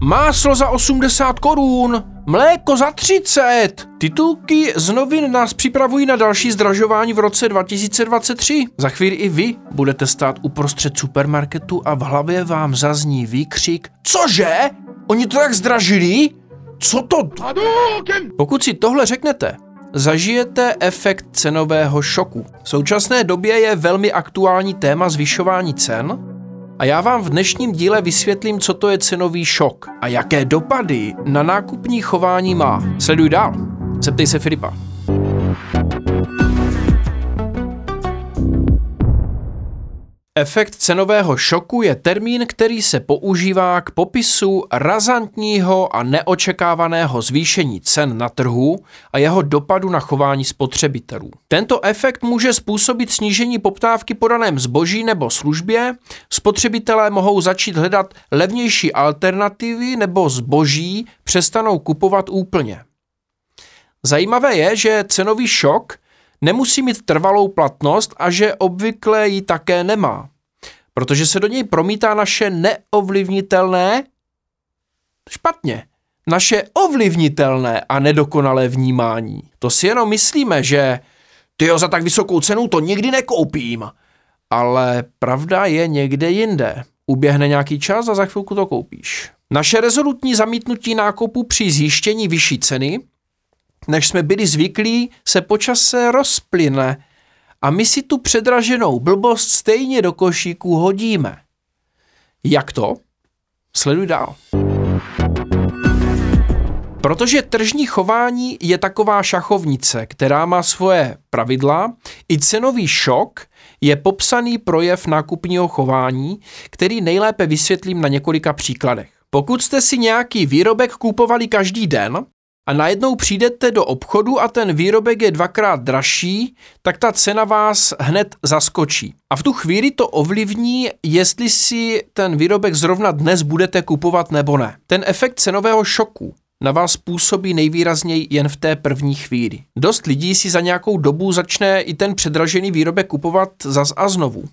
Máslo za 80 korun, mléko za 30. Titulky z novin nás připravují na další zdražování v roce 2023. Za chvíli i vy budete stát uprostřed supermarketu a v hlavě vám zazní výkřik Cože? Oni to tak zdražili? Co to? Pokud si tohle řeknete, zažijete efekt cenového šoku. V současné době je velmi aktuální téma zvyšování cen a já vám v dnešním díle vysvětlím, co to je cenový šok a jaké dopady na nákupní chování má. Sleduj dál. Zeptej se Filipa. Efekt cenového šoku je termín, který se používá k popisu razantního a neočekávaného zvýšení cen na trhu a jeho dopadu na chování spotřebitelů. Tento efekt může způsobit snížení poptávky po daném zboží nebo službě, spotřebitelé mohou začít hledat levnější alternativy nebo zboží přestanou kupovat úplně. Zajímavé je, že cenový šok nemusí mít trvalou platnost a že obvykle ji také nemá, protože se do něj promítá naše neovlivnitelné, špatně, naše ovlivnitelné a nedokonalé vnímání. To si jenom myslíme, že ty za tak vysokou cenu to nikdy nekoupím. Ale pravda je někde jinde. Uběhne nějaký čas a za chvilku to koupíš. Naše rezolutní zamítnutí nákupu při zjištění vyšší ceny než jsme byli zvyklí, se počase rozplyne a my si tu předraženou blbost stejně do košíku hodíme. Jak to? Sleduj dál. Protože tržní chování je taková šachovnice, která má svoje pravidla, i cenový šok je popsaný projev nákupního chování, který nejlépe vysvětlím na několika příkladech. Pokud jste si nějaký výrobek kupovali každý den, a najednou přijdete do obchodu a ten výrobek je dvakrát dražší, tak ta cena vás hned zaskočí. A v tu chvíli to ovlivní, jestli si ten výrobek zrovna dnes budete kupovat nebo ne. Ten efekt cenového šoku na vás působí nejvýrazněji jen v té první chvíli. Dost lidí si za nějakou dobu začne i ten předražený výrobek kupovat zas a znovu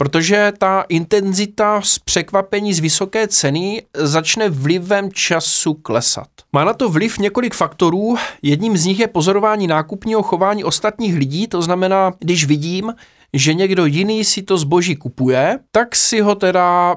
protože ta intenzita z překvapení z vysoké ceny začne vlivem času klesat. Má na to vliv několik faktorů, jedním z nich je pozorování nákupního chování ostatních lidí, to znamená, když vidím, že někdo jiný si to zboží kupuje, tak si ho teda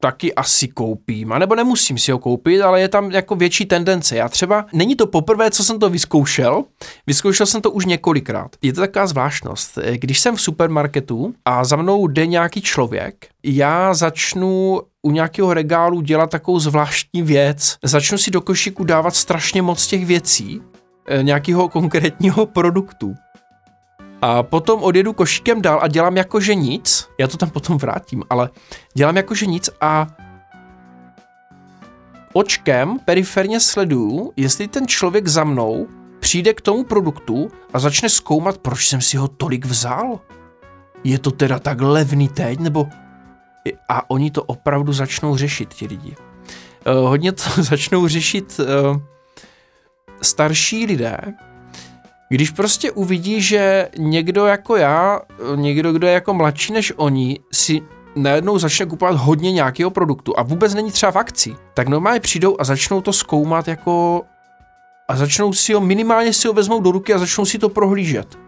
taky asi koupím. A nebo nemusím si ho koupit, ale je tam jako větší tendence. Já třeba, není to poprvé, co jsem to vyzkoušel, vyzkoušel jsem to už několikrát. Je to taková zvláštnost. Když jsem v supermarketu a za mnou jde nějaký člověk, já začnu u nějakého regálu dělat takovou zvláštní věc. Začnu si do košíku dávat strašně moc těch věcí, eh, nějakého konkrétního produktu. A potom odjedu košíkem dál a dělám jako, že nic. Já to tam potom vrátím, ale dělám jako, že nic a očkem periferně sleduju, jestli ten člověk za mnou přijde k tomu produktu a začne zkoumat, proč jsem si ho tolik vzal. Je to teda tak levný teď, nebo... A oni to opravdu začnou řešit, ti lidi. Uh, hodně to začnou řešit uh, starší lidé, když prostě uvidí, že někdo jako já, někdo, kdo je jako mladší než oni, si najednou začne kupovat hodně nějakého produktu a vůbec není třeba v akci, tak normálně přijdou a začnou to zkoumat jako a začnou si ho, minimálně si ho vezmou do ruky a začnou si to prohlížet.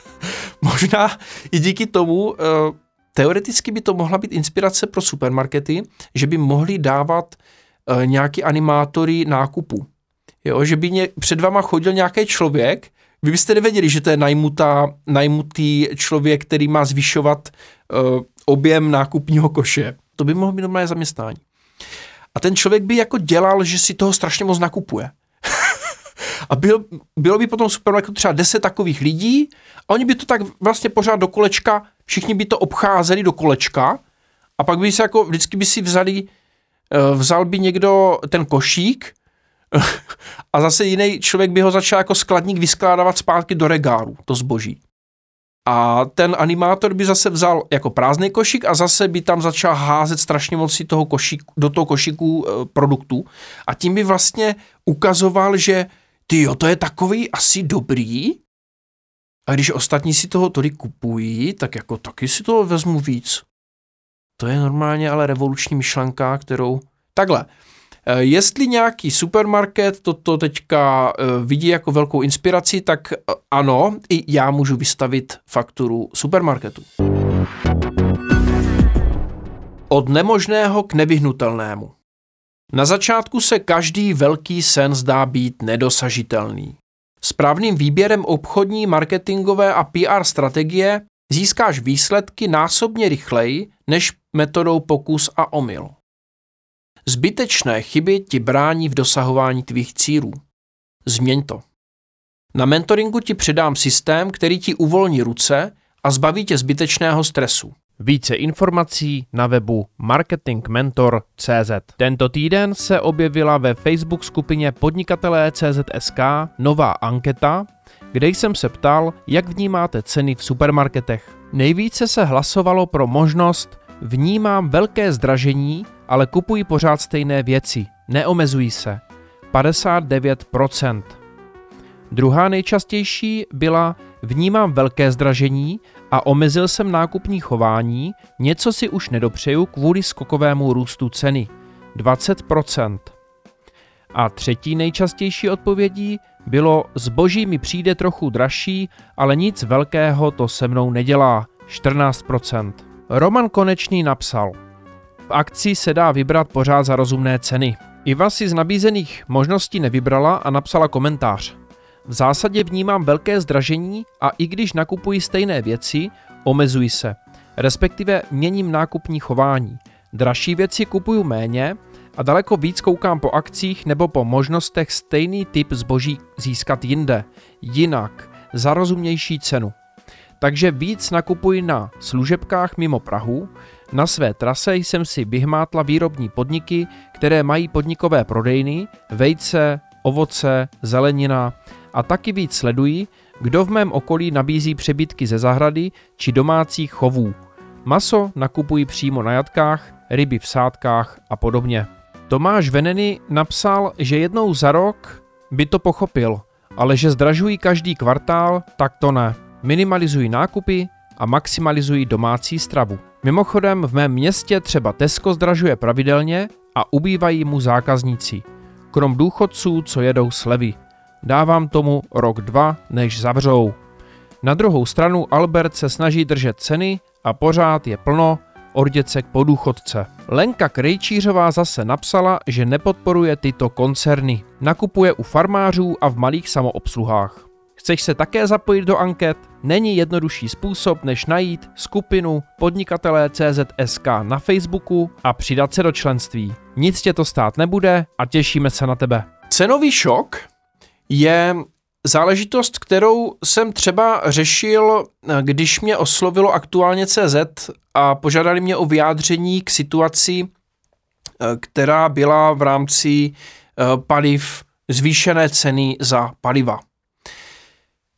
Možná i díky tomu, eh, teoreticky by to mohla být inspirace pro supermarkety, že by mohli dávat eh, nějaký animátory nákupu. Jo, že by ně, před vama chodil nějaký člověk, vy byste nevěděli, že to je najmutá, najmutý člověk, který má zvyšovat uh, objem nákupního koše. To by mohlo být normálně zaměstnání. A ten člověk by jako dělal, že si toho strašně moc nakupuje. a byl, bylo by potom supermarketu třeba 10 takových lidí a oni by to tak vlastně pořád do kolečka, všichni by to obcházeli do kolečka a pak by se jako, vždycky by si vzali, uh, vzal by někdo ten košík a zase jiný člověk by ho začal jako skladník vyskládávat zpátky do regálu, to zboží. A ten animátor by zase vzal jako prázdný košík a zase by tam začal házet strašně moc toho košíku, do toho košíku e, produktů. A tím by vlastně ukazoval, že ty jo, to je takový asi dobrý, a když ostatní si toho tolik kupují, tak jako taky si toho vezmu víc. To je normálně ale revoluční myšlenka, kterou... Takhle, jestli nějaký supermarket toto teďka eh, vidí jako velkou inspiraci, tak eh, ano, i já můžu vystavit fakturu supermarketu. Od nemožného k nevyhnutelnému. Na začátku se každý velký sen zdá být nedosažitelný. Správným výběrem obchodní, marketingové a PR strategie získáš výsledky násobně rychleji než metodou pokus a omyl. Zbytečné chyby ti brání v dosahování tvých cílů. Změň to. Na mentoringu ti předám systém, který ti uvolní ruce a zbaví tě zbytečného stresu. Více informací na webu marketingmentor.cz. Tento týden se objevila ve Facebook skupině podnikatelé CZSK nová anketa, kde jsem se ptal, jak vnímáte ceny v supermarketech. Nejvíce se hlasovalo pro možnost vnímám velké zdražení, ale kupuji pořád stejné věci, neomezují se. 59%. Druhá nejčastější byla vnímám velké zdražení a omezil jsem nákupní chování, něco si už nedopřeju kvůli skokovému růstu ceny. 20%. A třetí nejčastější odpovědí bylo zboží mi přijde trochu dražší, ale nic velkého to se mnou nedělá. 14%. Roman Konečný napsal V akci se dá vybrat pořád za rozumné ceny. Iva si z nabízených možností nevybrala a napsala komentář. V zásadě vnímám velké zdražení a i když nakupuji stejné věci, omezuji se. Respektive měním nákupní chování. Dražší věci kupuju méně a daleko víc koukám po akcích nebo po možnostech stejný typ zboží získat jinde, jinak, za rozumnější cenu. Takže víc nakupuji na služebkách mimo Prahu, na své trase jsem si vyhmátla výrobní podniky, které mají podnikové prodejny, vejce, ovoce, zelenina a taky víc sleduji, kdo v mém okolí nabízí přebytky ze zahrady či domácích chovů. Maso nakupuji přímo na jatkách, ryby v sádkách a podobně. Tomáš Veneny napsal, že jednou za rok by to pochopil, ale že zdražují každý kvartál, tak to ne. Minimalizují nákupy a maximalizují domácí stravu. Mimochodem v mém městě třeba Tesco zdražuje pravidelně a ubývají mu zákazníci. Krom důchodců, co jedou slevy. Dávám tomu rok dva, než zavřou. Na druhou stranu Albert se snaží držet ceny a pořád je plno orděcek po důchodce. Lenka Krejčířová zase napsala, že nepodporuje tyto koncerny. Nakupuje u farmářů a v malých samoobsluhách. Chceš se také zapojit do anket? Není jednodušší způsob, než najít skupinu podnikatelé CZSK na Facebooku a přidat se do členství. Nic tě to stát nebude a těšíme se na tebe. Cenový šok je záležitost, kterou jsem třeba řešil, když mě oslovilo aktuálně CZ a požádali mě o vyjádření k situaci, která byla v rámci eh, paliv zvýšené ceny za paliva.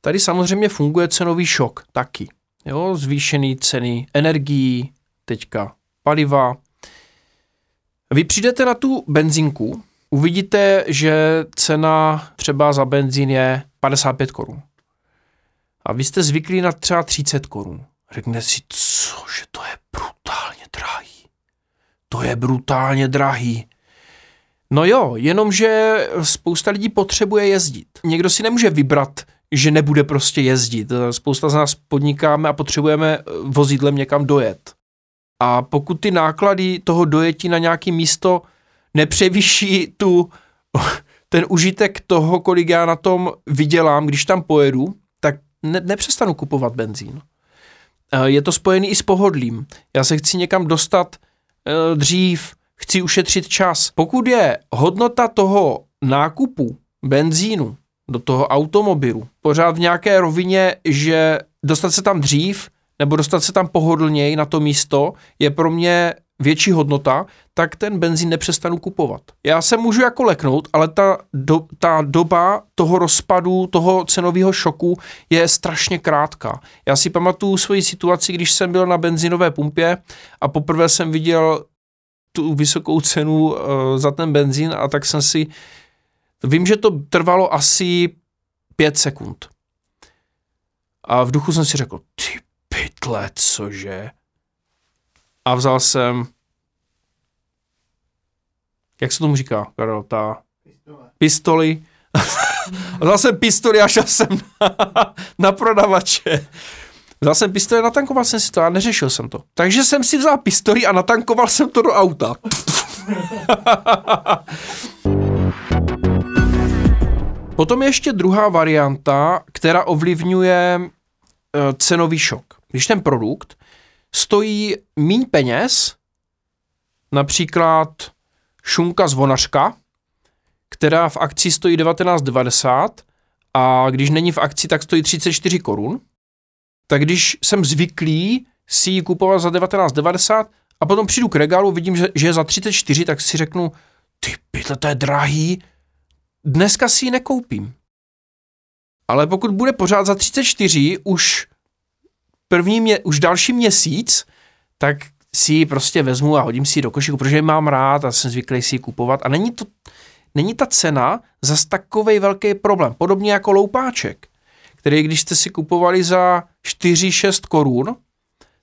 Tady samozřejmě funguje cenový šok taky. Jo, zvýšený ceny energií, teďka paliva. Vy přijdete na tu benzinku, uvidíte, že cena třeba za benzín je 55 korun. A vy jste zvyklí na třeba 30 korun. Řekne si, co, že to je brutálně drahý. To je brutálně drahý. No jo, jenomže spousta lidí potřebuje jezdit. Někdo si nemůže vybrat, že nebude prostě jezdit. Spousta z nás podnikáme a potřebujeme vozidlem někam dojet. A pokud ty náklady toho dojetí na nějaké místo nepřevyší tu, ten užitek toho, kolik já na tom vydělám, když tam pojedu, tak ne, nepřestanu kupovat benzín. Eh, je to spojený i s pohodlím. Já se chci někam dostat eh, dřív, chci ušetřit čas. Pokud je hodnota toho nákupu benzínu do toho automobilu pořád v nějaké rovině, že dostat se tam dřív nebo dostat se tam pohodlněji na to místo je pro mě větší hodnota, tak ten benzín nepřestanu kupovat. Já se můžu jako leknout, ale ta, do, ta doba toho rozpadu, toho cenového šoku je strašně krátká. Já si pamatuju svoji situaci, když jsem byl na benzinové pumpě a poprvé jsem viděl tu vysokou cenu uh, za ten benzín a tak jsem si, vím, že to trvalo asi pět sekund. A v duchu jsem si řekl, ty pytle, cože? a vzal jsem Jak se tomu říká, Karel? Ta pistoli. Vzal jsem pistoli a šel jsem na, na prodavače. Vzal jsem pistoli a natankoval jsem si to a neřešil jsem to. Takže jsem si vzal pistoli a natankoval jsem to do auta. Potom je ještě druhá varianta, která ovlivňuje uh, cenový šok. Když ten produkt stojí míň peněz, například šunka zvonařka, která v akci stojí 19,90 a když není v akci, tak stojí 34 korun, tak když jsem zvyklý si ji kupovat za 19,90 a potom přijdu k regálu, vidím, že, že je za 34, tak si řeknu, ty pytle, to je drahý, dneska si ji nekoupím. Ale pokud bude pořád za 34 už první mě, už další měsíc, tak si ji prostě vezmu a hodím si ji do košíku, protože ji mám rád a jsem zvyklý si ji kupovat. A není, to, není ta cena zas takový velký problém. Podobně jako loupáček, který když jste si kupovali za 4-6 korun,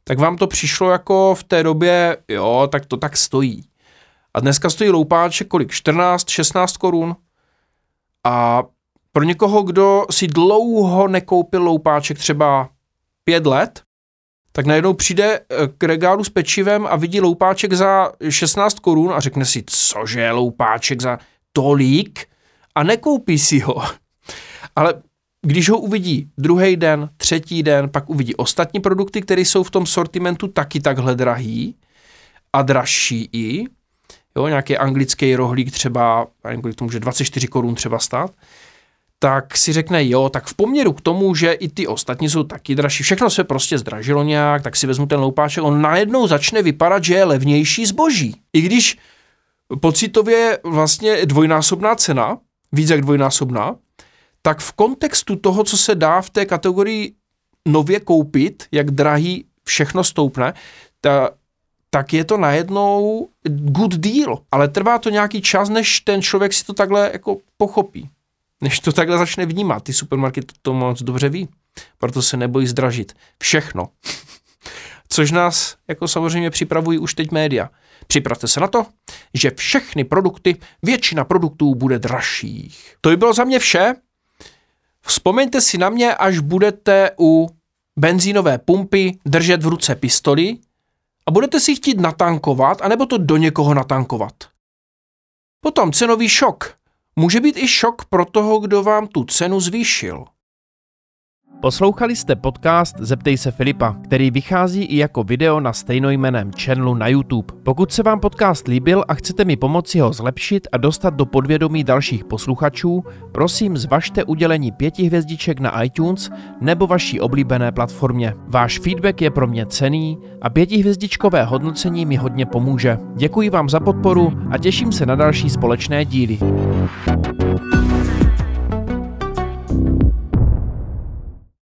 tak vám to přišlo jako v té době, jo, tak to tak stojí. A dneska stojí loupáček kolik? 14, 16 korun. A pro někoho, kdo si dlouho nekoupil loupáček, třeba pět let, tak najednou přijde eh, k regálu s pečivem a vidí loupáček za 16 korun a řekne si, cože loupáček za tolik a nekoupí si ho. Ale když ho uvidí druhý den, třetí den, pak uvidí ostatní produkty, které jsou v tom sortimentu taky takhle drahý a dražší i, jo, nějaký anglický rohlík třeba, nevím, to může 24 korun třeba stát, tak si řekne, jo, tak v poměru k tomu, že i ty ostatní jsou taky dražší, všechno se prostě zdražilo nějak, tak si vezmu ten loupáček, on najednou začne vypadat, že je levnější zboží. I když pocitově vlastně dvojnásobná cena, víc jak dvojnásobná, tak v kontextu toho, co se dá v té kategorii nově koupit, jak drahý všechno stoupne, ta, tak je to najednou good deal. Ale trvá to nějaký čas, než ten člověk si to takhle jako pochopí. Než to takhle začne vnímat. Ty supermarkety to moc dobře ví. Proto se nebojí zdražit. Všechno. Což nás jako samozřejmě připravují už teď média. Připravte se na to, že všechny produkty, většina produktů bude dražších. To by bylo za mě vše. Vzpomeňte si na mě, až budete u benzínové pumpy držet v ruce pistoli a budete si chtít natankovat, anebo to do někoho natankovat. Potom cenový šok. Může být i šok pro toho, kdo vám tu cenu zvýšil. Poslouchali jste podcast Zeptej se Filipa, který vychází i jako video na stejnojmeném channelu na YouTube. Pokud se vám podcast líbil a chcete mi pomoci ho zlepšit a dostat do podvědomí dalších posluchačů, prosím zvažte udělení pěti hvězdiček na iTunes nebo vaší oblíbené platformě. Váš feedback je pro mě cený a pětihvězdičkové hodnocení mi hodně pomůže. Děkuji vám za podporu a těším se na další společné díly.